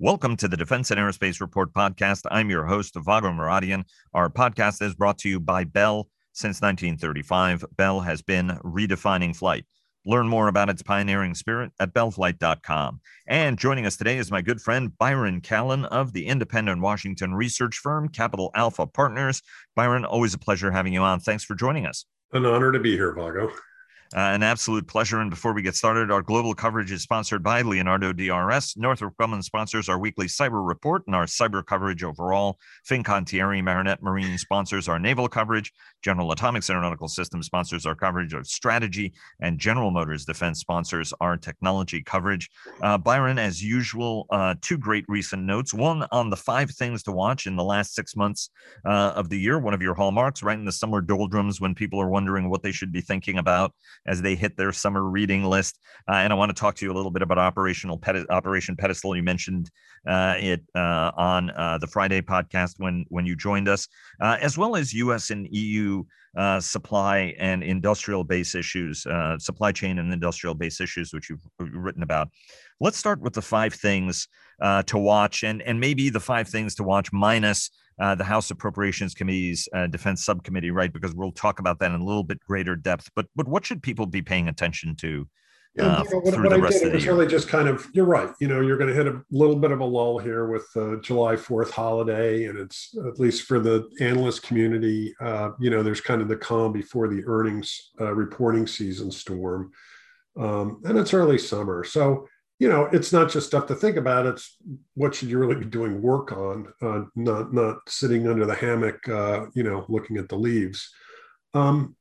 Welcome to the Defense and Aerospace Report podcast. I'm your host, Vago Muradian. Our podcast is brought to you by Bell. Since 1935, Bell has been redefining flight. Learn more about its pioneering spirit at bellflight.com. And joining us today is my good friend Byron Callan of the independent Washington research firm Capital Alpha Partners. Byron, always a pleasure having you on. Thanks for joining us. An honor to be here, Vago. Uh, an absolute pleasure. And before we get started, our global coverage is sponsored by Leonardo DRS. Northrop Grumman sponsors our weekly cyber report and our cyber coverage overall. Fincantieri Marinette Marine sponsors our naval coverage. General Atomics Aeronautical Systems sponsors our coverage of strategy. And General Motors Defense sponsors our technology coverage. Uh, Byron, as usual, uh, two great recent notes. One on the five things to watch in the last six months uh, of the year, one of your hallmarks, right in the summer doldrums when people are wondering what they should be thinking about as they hit their summer reading list. Uh, and I want to talk to you a little bit about Operational Ped- Operation Pedestal. You mentioned uh, it uh, on uh, the Friday podcast when when you joined us, uh, as well as U.S. and EU uh, supply and industrial base issues, supply chain and industrial base issues, which you've written about. Let's start with the five things to watch, and and maybe the five things to watch minus uh, the House Appropriations Committee's uh, Defense Subcommittee, right? Because we'll talk about that in a little bit greater depth. But but what should people be paying attention to? Uh, you know, what, what I did it was year? really just kind of you're right. You know, you're going to hit a little bit of a lull here with the July Fourth holiday, and it's at least for the analyst community. Uh, you know, there's kind of the calm before the earnings uh, reporting season storm, um, and it's early summer, so you know, it's not just stuff to think about. It's what should you really be doing work on, uh, not not sitting under the hammock, uh, you know, looking at the leaves. Um,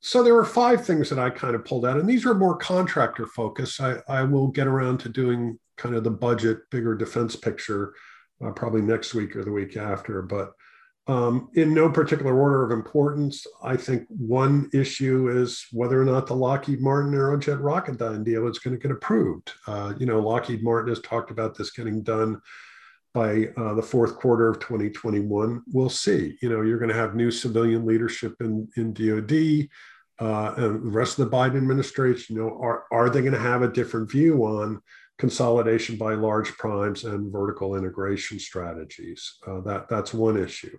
so there were five things that I kind of pulled out, and these are more contractor focused. I, I will get around to doing kind of the budget, bigger defense picture, uh, probably next week or the week after. But um, in no particular order of importance, I think one issue is whether or not the Lockheed Martin Aerojet Rocketdyne deal is going to get approved. Uh, you know, Lockheed Martin has talked about this getting done by uh, the fourth quarter of 2021. We'll see. You know, you're going to have new civilian leadership in, in DoD. Uh, and the rest of the Biden administration, you know, are, are they going to have a different view on consolidation by large primes and vertical integration strategies? Uh, that that's one issue.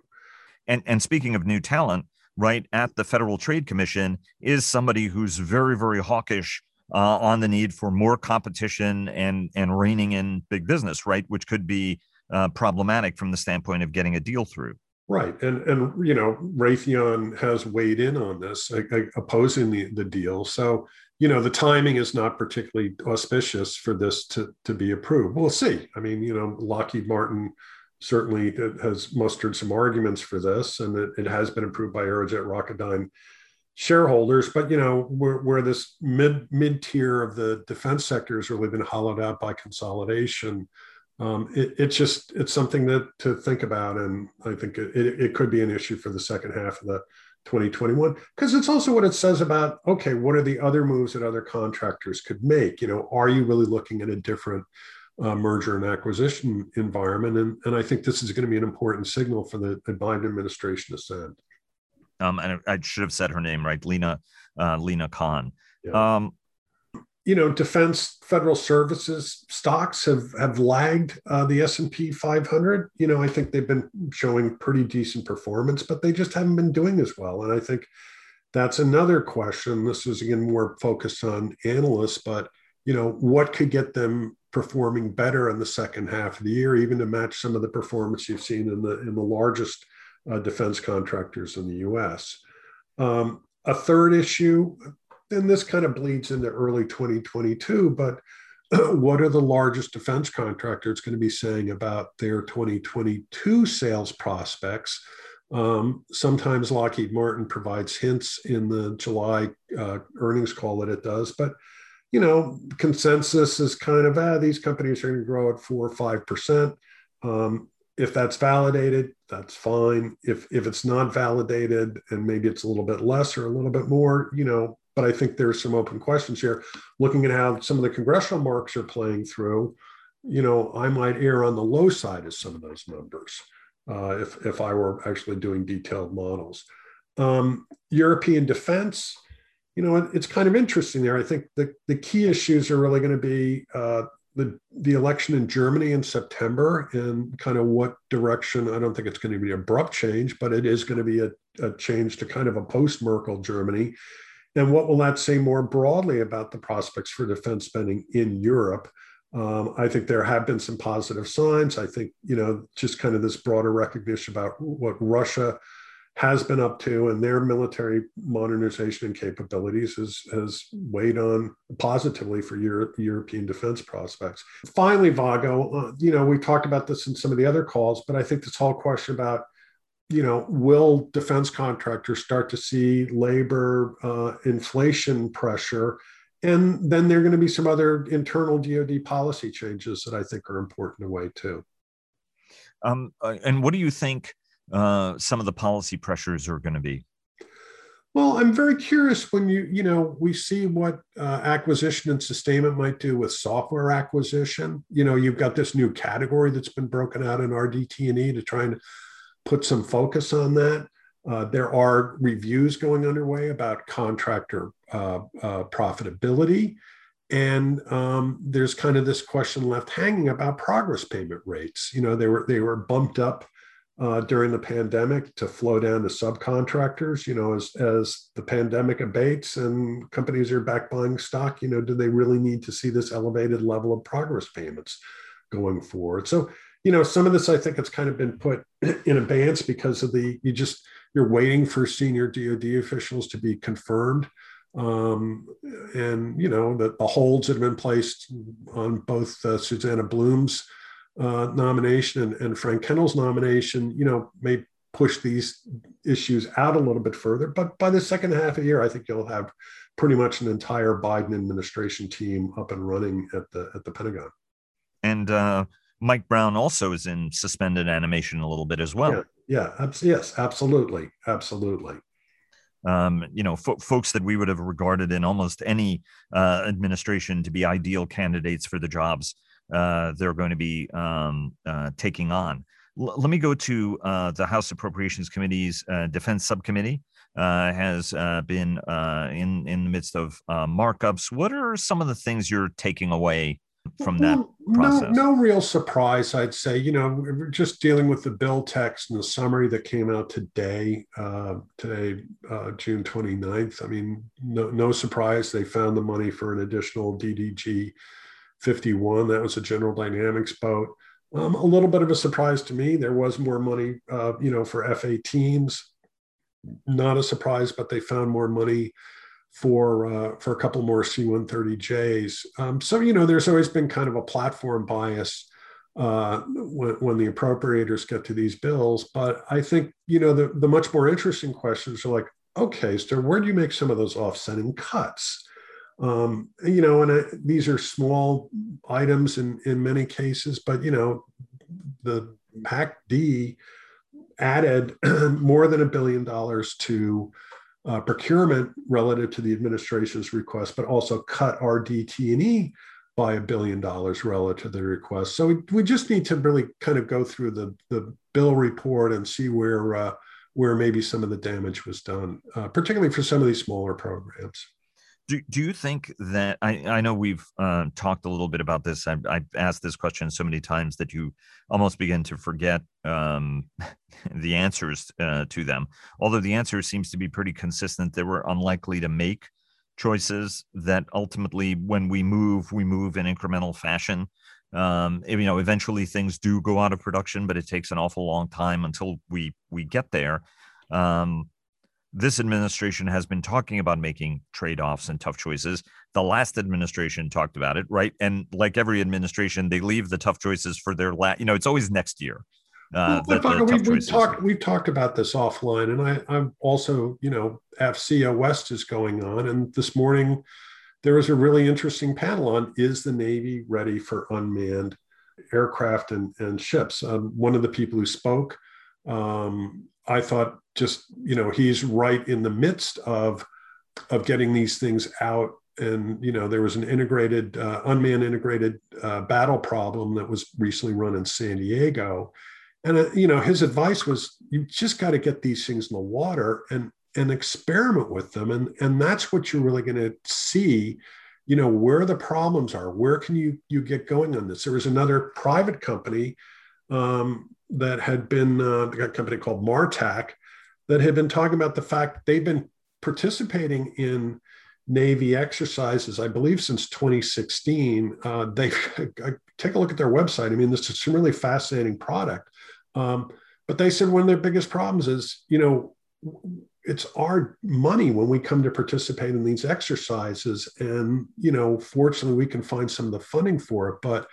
And and speaking of new talent, right at the Federal Trade Commission is somebody who's very very hawkish uh, on the need for more competition and and reining in big business, right? Which could be uh, problematic from the standpoint of getting a deal through. Right, and and you know Raytheon has weighed in on this, opposing the the deal. So you know the timing is not particularly auspicious for this to to be approved. We'll see. I mean, you know, Lockheed Martin certainly it has mustered some arguments for this, and it, it has been approved by Aerojet Rocketdyne shareholders. But you know, where, where this mid mid tier of the defense sector has really been hollowed out by consolidation, um, it, it's just it's something that to think about, and I think it, it, it could be an issue for the second half of the 2021 because it's also what it says about okay what are the other moves that other contractors could make you know are you really looking at a different uh, merger and acquisition environment. And, and I think this is going to be an important signal for the, the Biden administration to send. Um, and I should have said her name right, Lena uh, Lina Khan. Yeah. Um, you know, defense federal services stocks have have lagged uh, the S and P 500. You know, I think they've been showing pretty decent performance, but they just haven't been doing as well. And I think that's another question. This is again more focused on analysts, but you know, what could get them performing better in the second half of the year, even to match some of the performance you've seen in the in the largest uh, defense contractors in the U.S. Um, a third issue, and this kind of bleeds into early 2022, but what are the largest defense contractors going to be saying about their 2022 sales prospects? Um, sometimes Lockheed Martin provides hints in the July uh, earnings call that it does, but you know, consensus is kind of, ah, these companies are going to grow at four or 5%. Um, if that's validated, that's fine. If, if it's not validated and maybe it's a little bit less or a little bit more, you know, but I think there's some open questions here. Looking at how some of the congressional marks are playing through, you know, I might err on the low side of some of those numbers uh, if, if I were actually doing detailed models. Um, European defense, you know, it's kind of interesting there. I think the, the key issues are really going to be, uh, the the election in Germany in September and kind of what direction. I don't think it's going to be an abrupt change, but it is going to be a, a change to kind of a post Merkel Germany. And what will that say more broadly about the prospects for defense spending in Europe? Um, I think there have been some positive signs. I think, you know, just kind of this broader recognition about what Russia has been up to and their military modernization and capabilities has, has weighed on positively for Euro, European defense prospects. Finally, Vago, uh, you know, we talked about this in some of the other calls, but I think this whole question about, you know, will defense contractors start to see labor uh, inflation pressure? And then there are going to be some other internal DoD policy changes that I think are important to weigh too. Um, uh, and what do you think? Uh, some of the policy pressures are going to be? Well, I'm very curious when you, you know, we see what uh, acquisition and sustainment might do with software acquisition. You know, you've got this new category that's been broken out in RDT&E to try and put some focus on that. Uh, there are reviews going underway about contractor uh, uh, profitability. And um, there's kind of this question left hanging about progress payment rates. You know, they were they were bumped up uh, during the pandemic to flow down to subcontractors. You know, as as the pandemic abates and companies are back buying stock, you know, do they really need to see this elevated level of progress payments going forward? So, you know, some of this I think it's kind of been put in abeyance because of the you just you're waiting for senior DoD officials to be confirmed. Um, and you know that the holds that have been placed on both uh, Susanna Blume's uh, nomination and, and Frank Kendall's nomination, you know, may push these issues out a little bit further. But by the second half of the year, I think you'll have pretty much an entire Biden administration team up and running at the at the Pentagon. And uh, Mike Brown also is in suspended animation a little bit as well. Yeah, yeah yes, absolutely, absolutely. Um, you know, fo- folks that we would have regarded in almost any uh, administration to be ideal candidates for the jobs uh, they're going to be um, uh, taking on. L- let me go to uh, the House Appropriations Committee's uh, Defense Subcommittee. Uh, has uh, been in in the midst of markups. What are some of the things you're taking away from that process? No, no real surprise, I'd say. You know, we're just dealing with the bill text and the summary that came out today, uh, today, uh, June 29th. I mean, no, no surprise. They found the money for an additional DDG 51. That was a General Dynamics boat. Um, a little bit of a surprise to me. There was more money, uh, you know, for F-18s. Not a surprise, but they found more money for uh, for a couple more C-130Js. Um, so you know, there's always been kind of a platform bias uh, when, when, the appropriators get to these bills. But I think you know the the much more interesting questions are like, okay, so where do you make some of those offsetting cuts? Um, you know, and uh, these are small items in, in many cases, but, you know, the HAC D added more than a billion dollars to uh, procurement relative to the administration's request, but also cut RDT&E by a billion dollars relative to the request. So we, we just need to really kind of go through the, the bill report and see where uh, where maybe some of the damage was done, uh, particularly for some of these smaller programs. Do, do you think that I, I know we've uh, talked a little bit about this? I've, I've, asked this question so many times that you almost begin to forget um, the answers uh, to them. Although the answer seems to be pretty consistent, they were unlikely to make choices that ultimately, when we move, we move in incremental fashion. Um, you know, eventually things do go out of production, but it takes an awful long time until we we get there. Um, this administration has been talking about making trade-offs and tough choices. The last administration talked about it right? And like every administration they leave the tough choices for their last you know it's always next year uh, well, the, we, have talked we've talked about this offline and i i'm also you know afcea west is going on and this morning there was a really interesting panel on is the navy ready for unmanned aircraft and, and ships? Um, one of the people who spoke um, I thought just you know he's right in the midst of of getting these things out. And you know there was an integrated uh, unmanned integrated uh, battle problem that was recently run in san diego. And uh, you know his advice was you just got to get these things in the water and and experiment with them. And and that's what you're really going to see you know where the problems are. Where can you you get going on this? There was another private company um, that had been uh, a company called martac that had been talking about the fact they've been participating in Navy exercises, I believe, since 2016. Uh, they take a look at their website. I mean, this is a really fascinating product. Um, but they said one of their biggest problems is, you know, it's our money when we come to participate in these exercises, and you know, fortunately, we can find some of the funding for it. But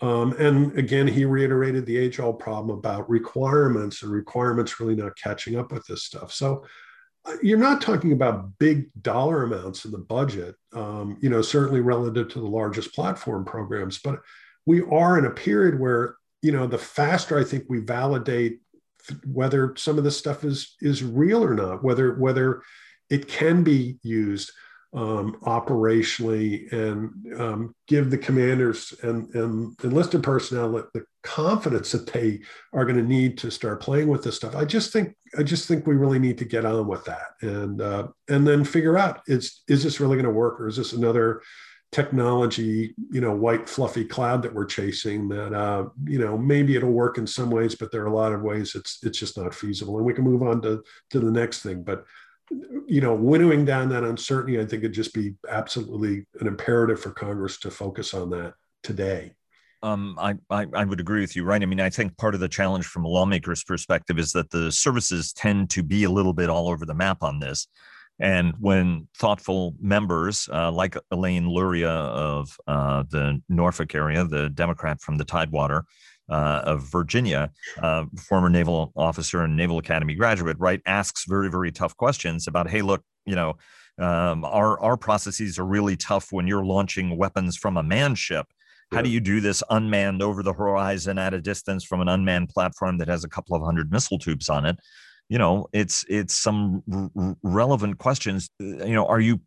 um, and again, he reiterated the age-old problem about requirements and requirements really not catching up with this stuff. So you're not talking about big dollar amounts in the budget, um, you know, certainly relative to the largest platform programs, but we are in a period where, you know, the faster I think we validate whether some of this stuff is is real or not, whether whether it can be used um, operationally and um, give the commanders and, and enlisted personnel the confidence that they are going to need to start playing with this stuff. I just think I just think we really need to get on with that and uh, and then figure out is is this really going to work or is this another technology you know white fluffy cloud that we're chasing that uh, you know maybe it'll work in some ways but there are a lot of ways it's it's just not feasible and we can move on to to the next thing but you know, winnowing down that uncertainty, I think it'd just be absolutely an imperative for Congress to focus on that today. Um, I, I, I would agree with you, right? I mean, I think part of the challenge from a lawmaker's perspective is that the services tend to be a little bit all over the map on this. And when thoughtful members uh, like Elaine Luria of uh, the Norfolk area, the Democrat from the Tidewater, uh, of Virginia, uh, former naval officer and Naval Academy graduate, right, asks very, very tough questions about, hey, look, you know, um, our our processes are really tough when you're launching weapons from a manned ship. How do you do this unmanned over the horizon at a distance from an unmanned platform that has a couple of hundred missile tubes on it? You know, it's it's some r- relevant questions. You know, are you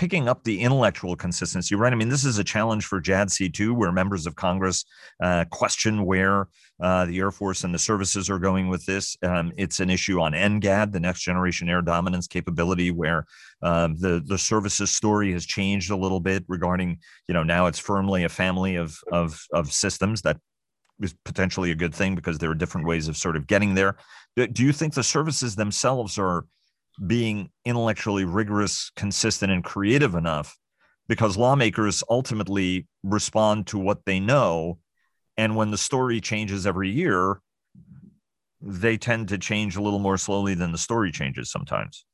picking up the intellectual consistency, right? I mean, this is a challenge for JADC2, where members of Congress uh, question where uh, the Air Force and the services are going with this. Um, it's an issue on NGAD, the Next Generation Air Dominance capability, where um, the the services story has changed a little bit regarding, you know, now it's firmly a family of of of systems that is potentially a good thing because there are different ways of sort of getting there. Do you think the services themselves are being intellectually rigorous, consistent, and creative enough because lawmakers ultimately respond to what they know. And when the story changes every year, they tend to change a little more slowly than the story changes sometimes.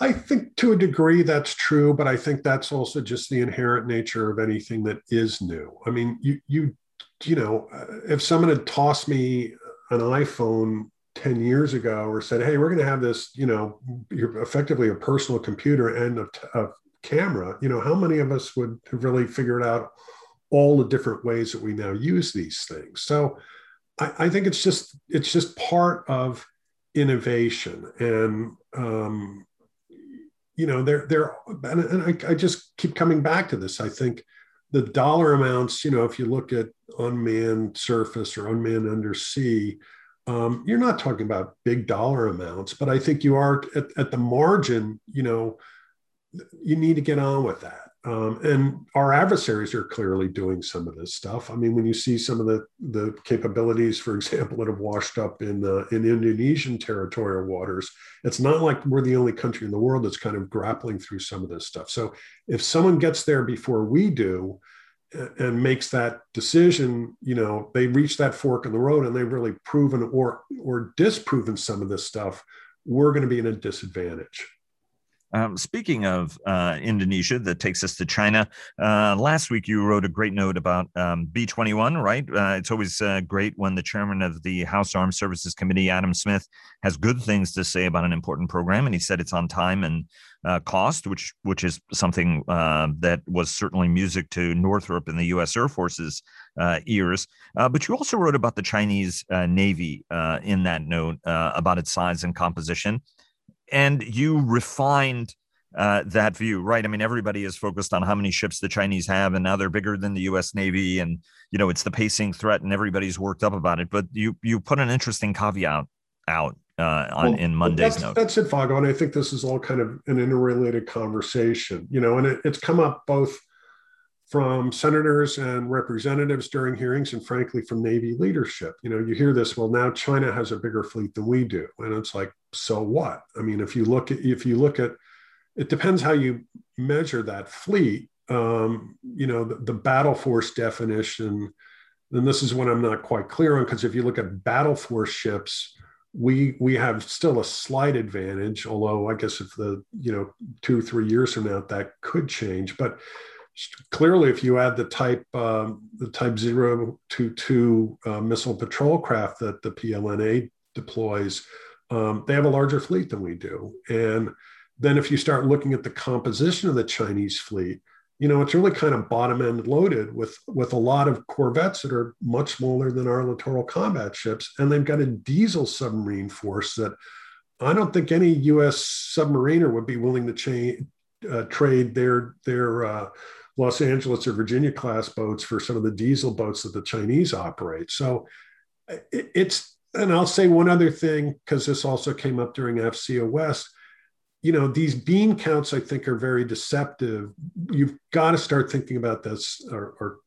I think to a degree that's true, but I think that's also just the inherent nature of anything that is new. I mean, you you you know, if someone had tossed me an iPhone 10 years ago or said, hey, we're going to have this, you know, you're effectively a personal computer and a, camera, you know, how many of us would have really figured out all the different ways that we now use these things? So I, I think it's just it's just part of innovation and um, you know there there and, and I, I just keep coming back to this i think the dollar amounts you know if you look at unmanned surface or unmanned undersea um, you're not talking about big dollar amounts, but I think you are at, at the margin, you know, you need to get on with that. Um, and our adversaries are clearly doing some of this stuff. I mean, when you see some of the the capabilities, for example, that have washed up in uh, in Indonesian territorial waters, it's not like we're the only country in the world that's kind of grappling through some of this stuff. So if someone gets there before we do, and makes that decision, you know, they reach that fork in the road and they've really proven or or disproven some of this stuff, we're going to be in a disadvantage. Um, speaking of uh, Indonesia, that takes us to China. Uh, last week, you wrote a great note about um, B 21, right? Uh, it's always uh, great when the chairman of the House Armed Services Committee, Adam Smith, has good things to say about an important program. And he said it's on time and uh, cost, which which is something uh, that was certainly music to Northrop and the U.S. Air Force's ears. But you also wrote about the Chinese Navy in that note about its size and composition, and you refined. that view, right? I mean, everybody is focused on how many ships the Chinese have, and now they're bigger than the U.S. Navy, and you know it's the pacing threat, and everybody's worked up about it. But you you put an interesting caveat out uh, on well, in Monday's that's, note. That's it, Vago. And I think this is all kind of an interrelated conversation, you know, and it, it's come up both from senators and representatives during hearings and frankly from navy leadership you know you hear this well now china has a bigger fleet than we do and it's like so what? I mean if you look at if you look at it depends how you measure that fleet. Um, you know the, the battle force definition and this is what i'm not quite clear on because if you look at battle force ships we we have still a slight advantage although i guess if the you know two three years from now that could change. But clearly, if you add the type um, the type 022 uh, missile patrol craft that the PLAN deploys, um, they have a larger fleet than we do. And then if you start looking at the composition of the Chinese fleet, you know, it's really kind of bottom end loaded with with a lot of corvettes that are much smaller than our littoral combat ships, and they've got a diesel submarine force that I don't think any U.S. submariner would be willing to cha- uh, trade their their uh, Los Angeles or Virginia class boats for some of the diesel boats that the Chinese operate. So it, it's, and I'll say one other thing, because this also came up during AFCEA West. You know, these bean counts, I think, are very deceptive. You've got to start thinking about this or, or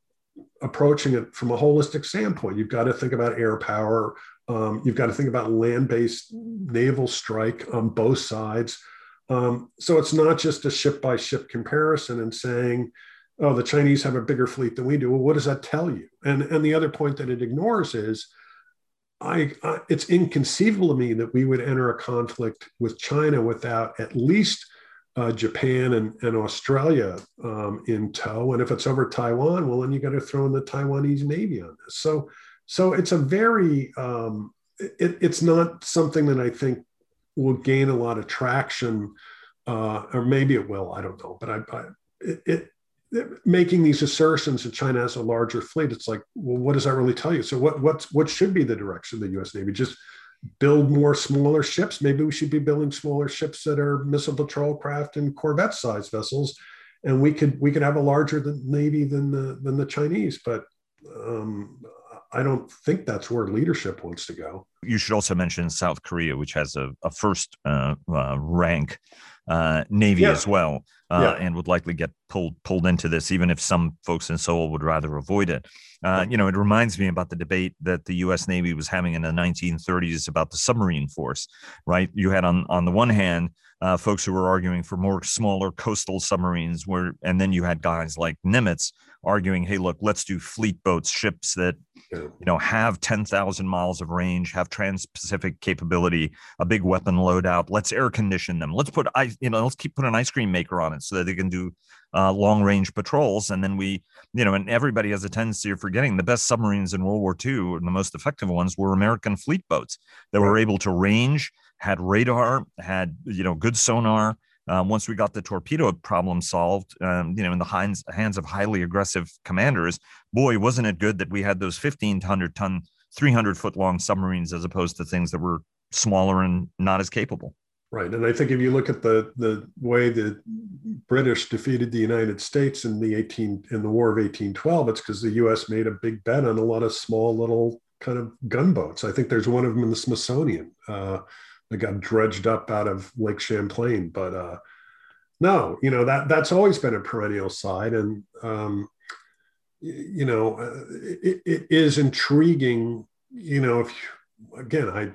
approaching it from a holistic standpoint. You've got to think about air power. Um, you've got to think about land based naval strike on both sides. Um, so it's not just a ship by ship comparison and saying, oh, the Chinese have a bigger fleet than we do. Well, what does that tell you? And and the other point that it ignores is, I, I it's inconceivable to me that we would enter a conflict with China without at least uh, Japan and, and Australia um, in tow. And if it's over Taiwan, well, then you got to throw in the Taiwanese Navy on this. So, so it's a very, um, it, it's not something that I think will gain a lot of traction, uh, or maybe it will. I don't know. But I, I it, making these assertions that China has a larger fleet, it's like, well, what does that really tell you? So what what's what should be the direction of the U.S. Navy? Just build more smaller ships. Maybe we should be building smaller ships that are missile patrol craft and corvette sized vessels, and we could we could have a larger than, navy than the than the Chinese. But um, I don't think that's where leadership wants to go. You should also mention South Korea, which has a, a first uh, uh, rank uh, Navy yeah. as well, uh, yeah. and would likely get pulled pulled into this, even if some folks in Seoul would rather avoid it. Uh, you know, it reminds me about the debate that the U.S. Navy was having in the 1930s about the submarine force. Right? You had on on the one hand uh, folks who were arguing for more smaller coastal submarines, where and then you had guys like Nimitz arguing, "Hey, look, let's do fleet boats, ships that you know have 10,000 miles of range, have trans-Pacific capability, a big weapon loadout. Let's air condition them. Let's put ice, you know, let's keep put an ice cream maker on it so that they can do uh, long-range patrols. And then we, you know, and everybody has a tendency of forgetting the best submarines in World War II and the most effective ones were American fleet boats that were able to range, had radar, had you know good sonar um, once we got the torpedo problem solved, um, you know, in the hands, hands of highly aggressive commanders, boy, wasn't it good that we had those 1,500 ton, 300 foot long submarines as opposed to things that were smaller and not as capable. Right, and I think if you look at the the way the British defeated the United States in the 18 in the War of 1812, it's because the U.S. made a big bet on a lot of small little kind of gunboats. I think there's one of them in the Smithsonian. Uh, that got dredged up out of Lake Champlain. But uh, no, you know that that's always been a perennial side, and um, you know uh, it, it is intriguing. You know, if you, again, I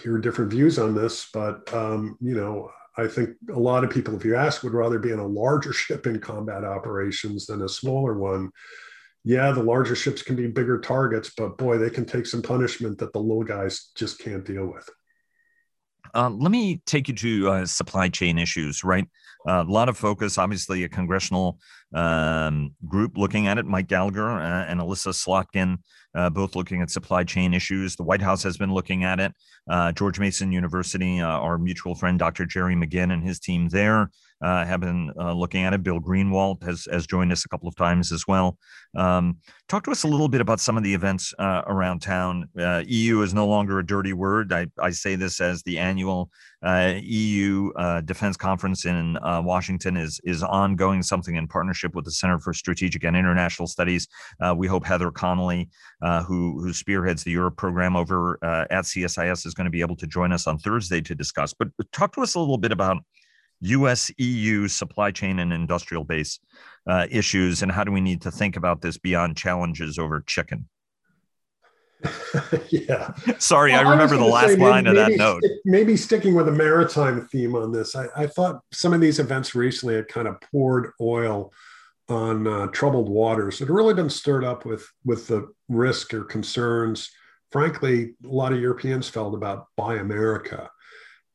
hear different views on this, but um, you know, I think a lot of people, if you ask, would rather be in a larger ship in combat operations than a smaller one. Yeah, the larger ships can be bigger targets, but boy, they can take some punishment that the little guys just can't deal with. Uh, let me take you to uh, supply chain issues, right? Uh, a lot of focus, obviously, a congressional um, group looking at it. Mike Gallagher uh, and Elissa Slotkin uh, both looking at supply chain issues. The White House has been looking at it. Uh, George Mason University, our mutual friend Dr. Jerry McGinn and his team there uh, have been uh, looking at it. Bill Greenwalt has, has joined us a couple of times as well. Um, talk to us a little bit about some of the events uh, around town. Uh, EU is no longer a dirty word. I, I say this as the annual uh, EU uh, Defense Conference in Washington is, is ongoing, something in partnership with the Center for Strategic and International Studies. we hope Heather Conley, who, who spearheads the Europe program over at CSIS, is going to be able to join us on Thursday to discuss. But talk to us a little bit about US EU supply chain and industrial base uh, issues, and how do we need to think about this beyond challenges over chicken? yeah. Sorry, well, I remember I the last line maybe, of that note. maybe sticking with a maritime theme on this, I, I, thought some of these events recently had kind of poured oil on uh, troubled waters. It had really been stirred up with with the risk or concerns. Frankly, a lot of Europeans felt about Buy America.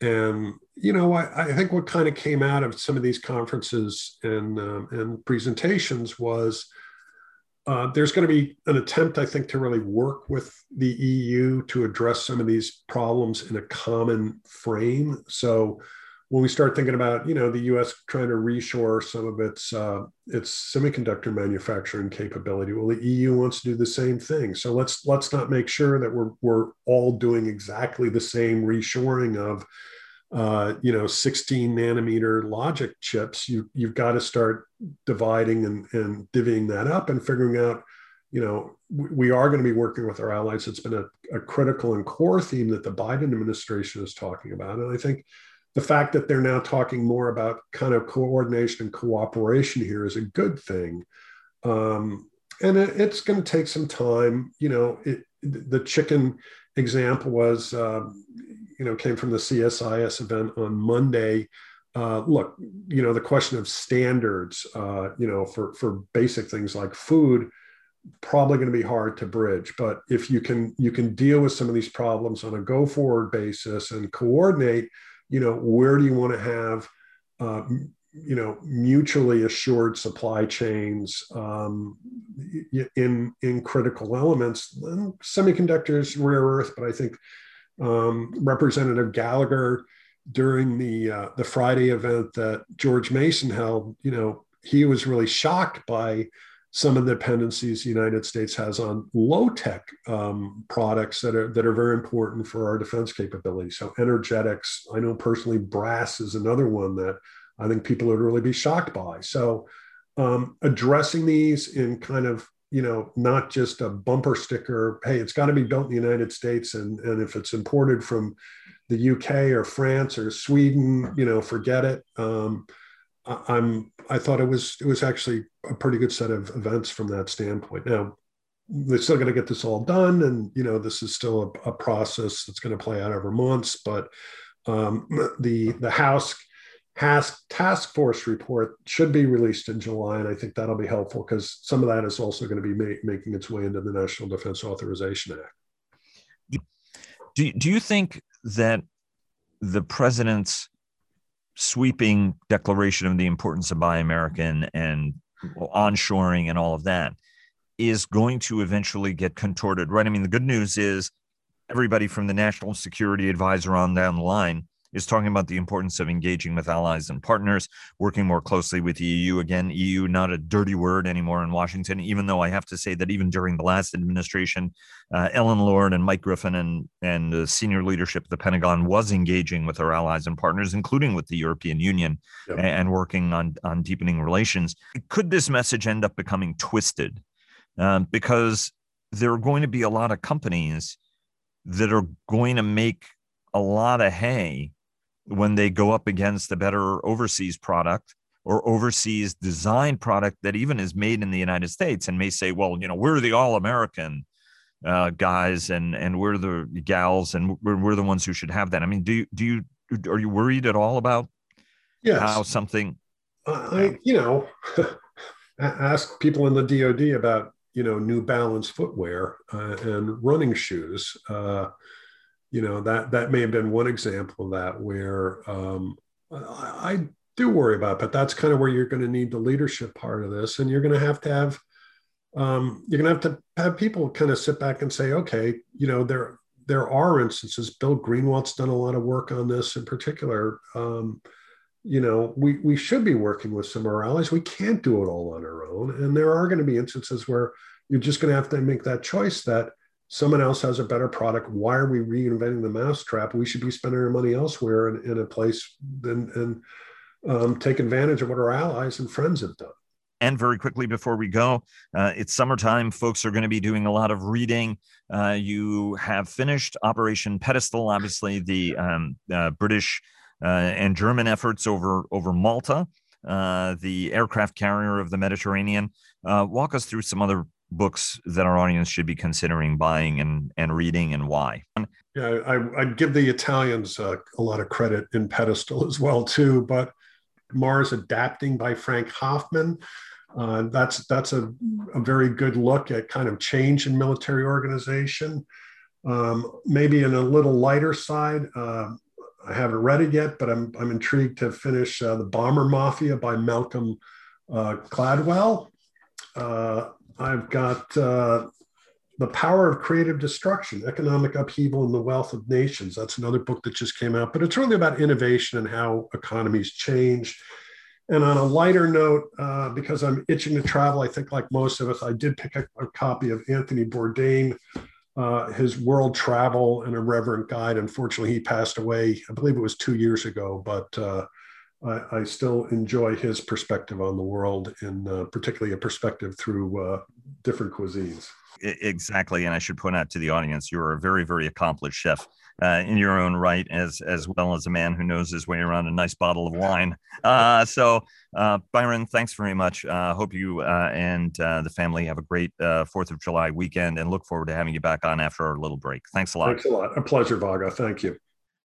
And you know, I, I think what kind of came out of some of these conferences and um, and presentations was uh, there's going to be an attempt, I think, to really work with the EU to address some of these problems in a common frame. So when we start thinking about, you know, the U.S. trying to reshore some of its uh, its semiconductor manufacturing capability, well, the EU wants to do the same thing. So let's let's not make sure that we're we're all doing exactly the same reshoring of uh, you know 16 nanometer logic chips you you've got to start dividing and, and divvying that up and figuring out you know we are going to be working with our allies it's been a, a critical and core theme that the biden administration is talking about and i think the fact that they're now talking more about kind of coordination and cooperation here is a good thing um, and it, it's going to take some time you know it, the chicken example was um, you know came from the CSIS event on Monday. Uh, look, you know the question of standards, uh, you know, for for basic things like food, probably going to be hard to bridge. But if you can you can deal with some of these problems on a go forward basis and coordinate, you know, where do you want to have uh, you know mutually assured supply chains um, in in critical elements? Semiconductors rare earth but i think um, Representative Gallagher during the uh, the Friday event that George Mason held, you know, he was really shocked by some of the dependencies the United States has on low tech um, products that are that are very important for our defense capability. So energetics, I know personally, brass is another one that I think people would really be shocked by. So um, addressing these in kind of you know, not just a bumper sticker. Hey, it's got to be built in the United States, and and if it's imported from the UK or France or Sweden, you know, forget it. Um, I, am I thought it was it was actually a pretty good set of events from that standpoint. Now they're still going to get this all done, and you know, this is still a, a process that's going to play out over months. But um, the the House task, task force report should be released in July, and I think that'll be helpful because some of that is also going to be ma- making its way into the National Defense Authorization Act. Do, do you think that the president's sweeping declaration of the importance of Buy American and onshoring and all of that is going to eventually get contorted, right? I mean, the good news is everybody from the national security advisor on down the line is talking about the importance of engaging with allies and partners, working more closely with the EU. Again, EU not a dirty word anymore in Washington, even though I have to say that even during the last administration, uh, Ellen Lord and Mike Griffin and and the senior leadership of the Pentagon was engaging with our allies and partners, including with the European Union, yep. and, and, working on on deepening relations. Could this message end up becoming twisted? Um, because there are going to be a lot of companies that are going to make a lot of hay when they go up against a better overseas product or overseas design product that even is made in the United States and may say, well, you know, we're the all American uh, guys and and we're the gals and we're, we're the ones who should have that. I mean, do you do you are you worried at all about yes. how something? I you know ask people in the DoD about you know New Balance footwear uh, and running shoes. You know that that may have been one example of that where um, I, I, do worry about, but that's kind of where you're going to need the leadership part of this, and you're going to have to have um, you're going to have to have people kind of sit back and say, okay, you know, there there are instances. Bill Greenwalt's done a lot of work on this in particular. Um, you know, we we should be working with some of our allies. We can't do it all on our own, and there are going to be instances where you're just going to have to make that choice that someone else has a better product. Why are we reinventing the mousetrap? We should be spending our money elsewhere in, in a place and, and um, take advantage of what our allies and friends have done. And very quickly before we go, uh, it's summertime. Folks are going to be doing a lot of reading. Uh, you have finished Operation Pedestal, obviously, the um, uh, British and German efforts over over Malta, the aircraft carrier of the Mediterranean. walk us through some other books that our audience should be considering buying and, and reading and why? Yeah, I, would give the Italians uh, a lot of credit in pedestal as well too. But Mars Adapting by Frank Hoffman, uh, that's that's a, a very good look at kind of change in military organization. Um, maybe in a little lighter side, uh, I haven't read it yet, but I'm I'm intrigued to finish uh, the Bomber Mafia by Malcolm uh, Gladwell. I've got uh, The Power of Creative Destruction Economic Upheaval and the Wealth of Nations. That's another book that just came out, but it's really about innovation and how economies change. And on a lighter note, uh, because I'm itching to travel, I think like most of us, I did pick a, a copy of Anthony Bourdain, uh, his World Travel and Irreverent Guide. Unfortunately, he passed away, I believe it was two years ago, but uh, I, I, still enjoy his perspective on the world, and uh, particularly a perspective through uh, different cuisines. Exactly, and I should point out to the audience, you're a very, very accomplished chef. Uh, in your own right, as as well as a man who knows his way around a nice bottle of wine. Uh, so, uh, Byron, thanks very much. Uh, hope you uh, and uh, the family have a great Fourth of July weekend, and look forward to having you back on after our little break. Thanks a lot. Thanks a lot. A pleasure, Vago. Thank you.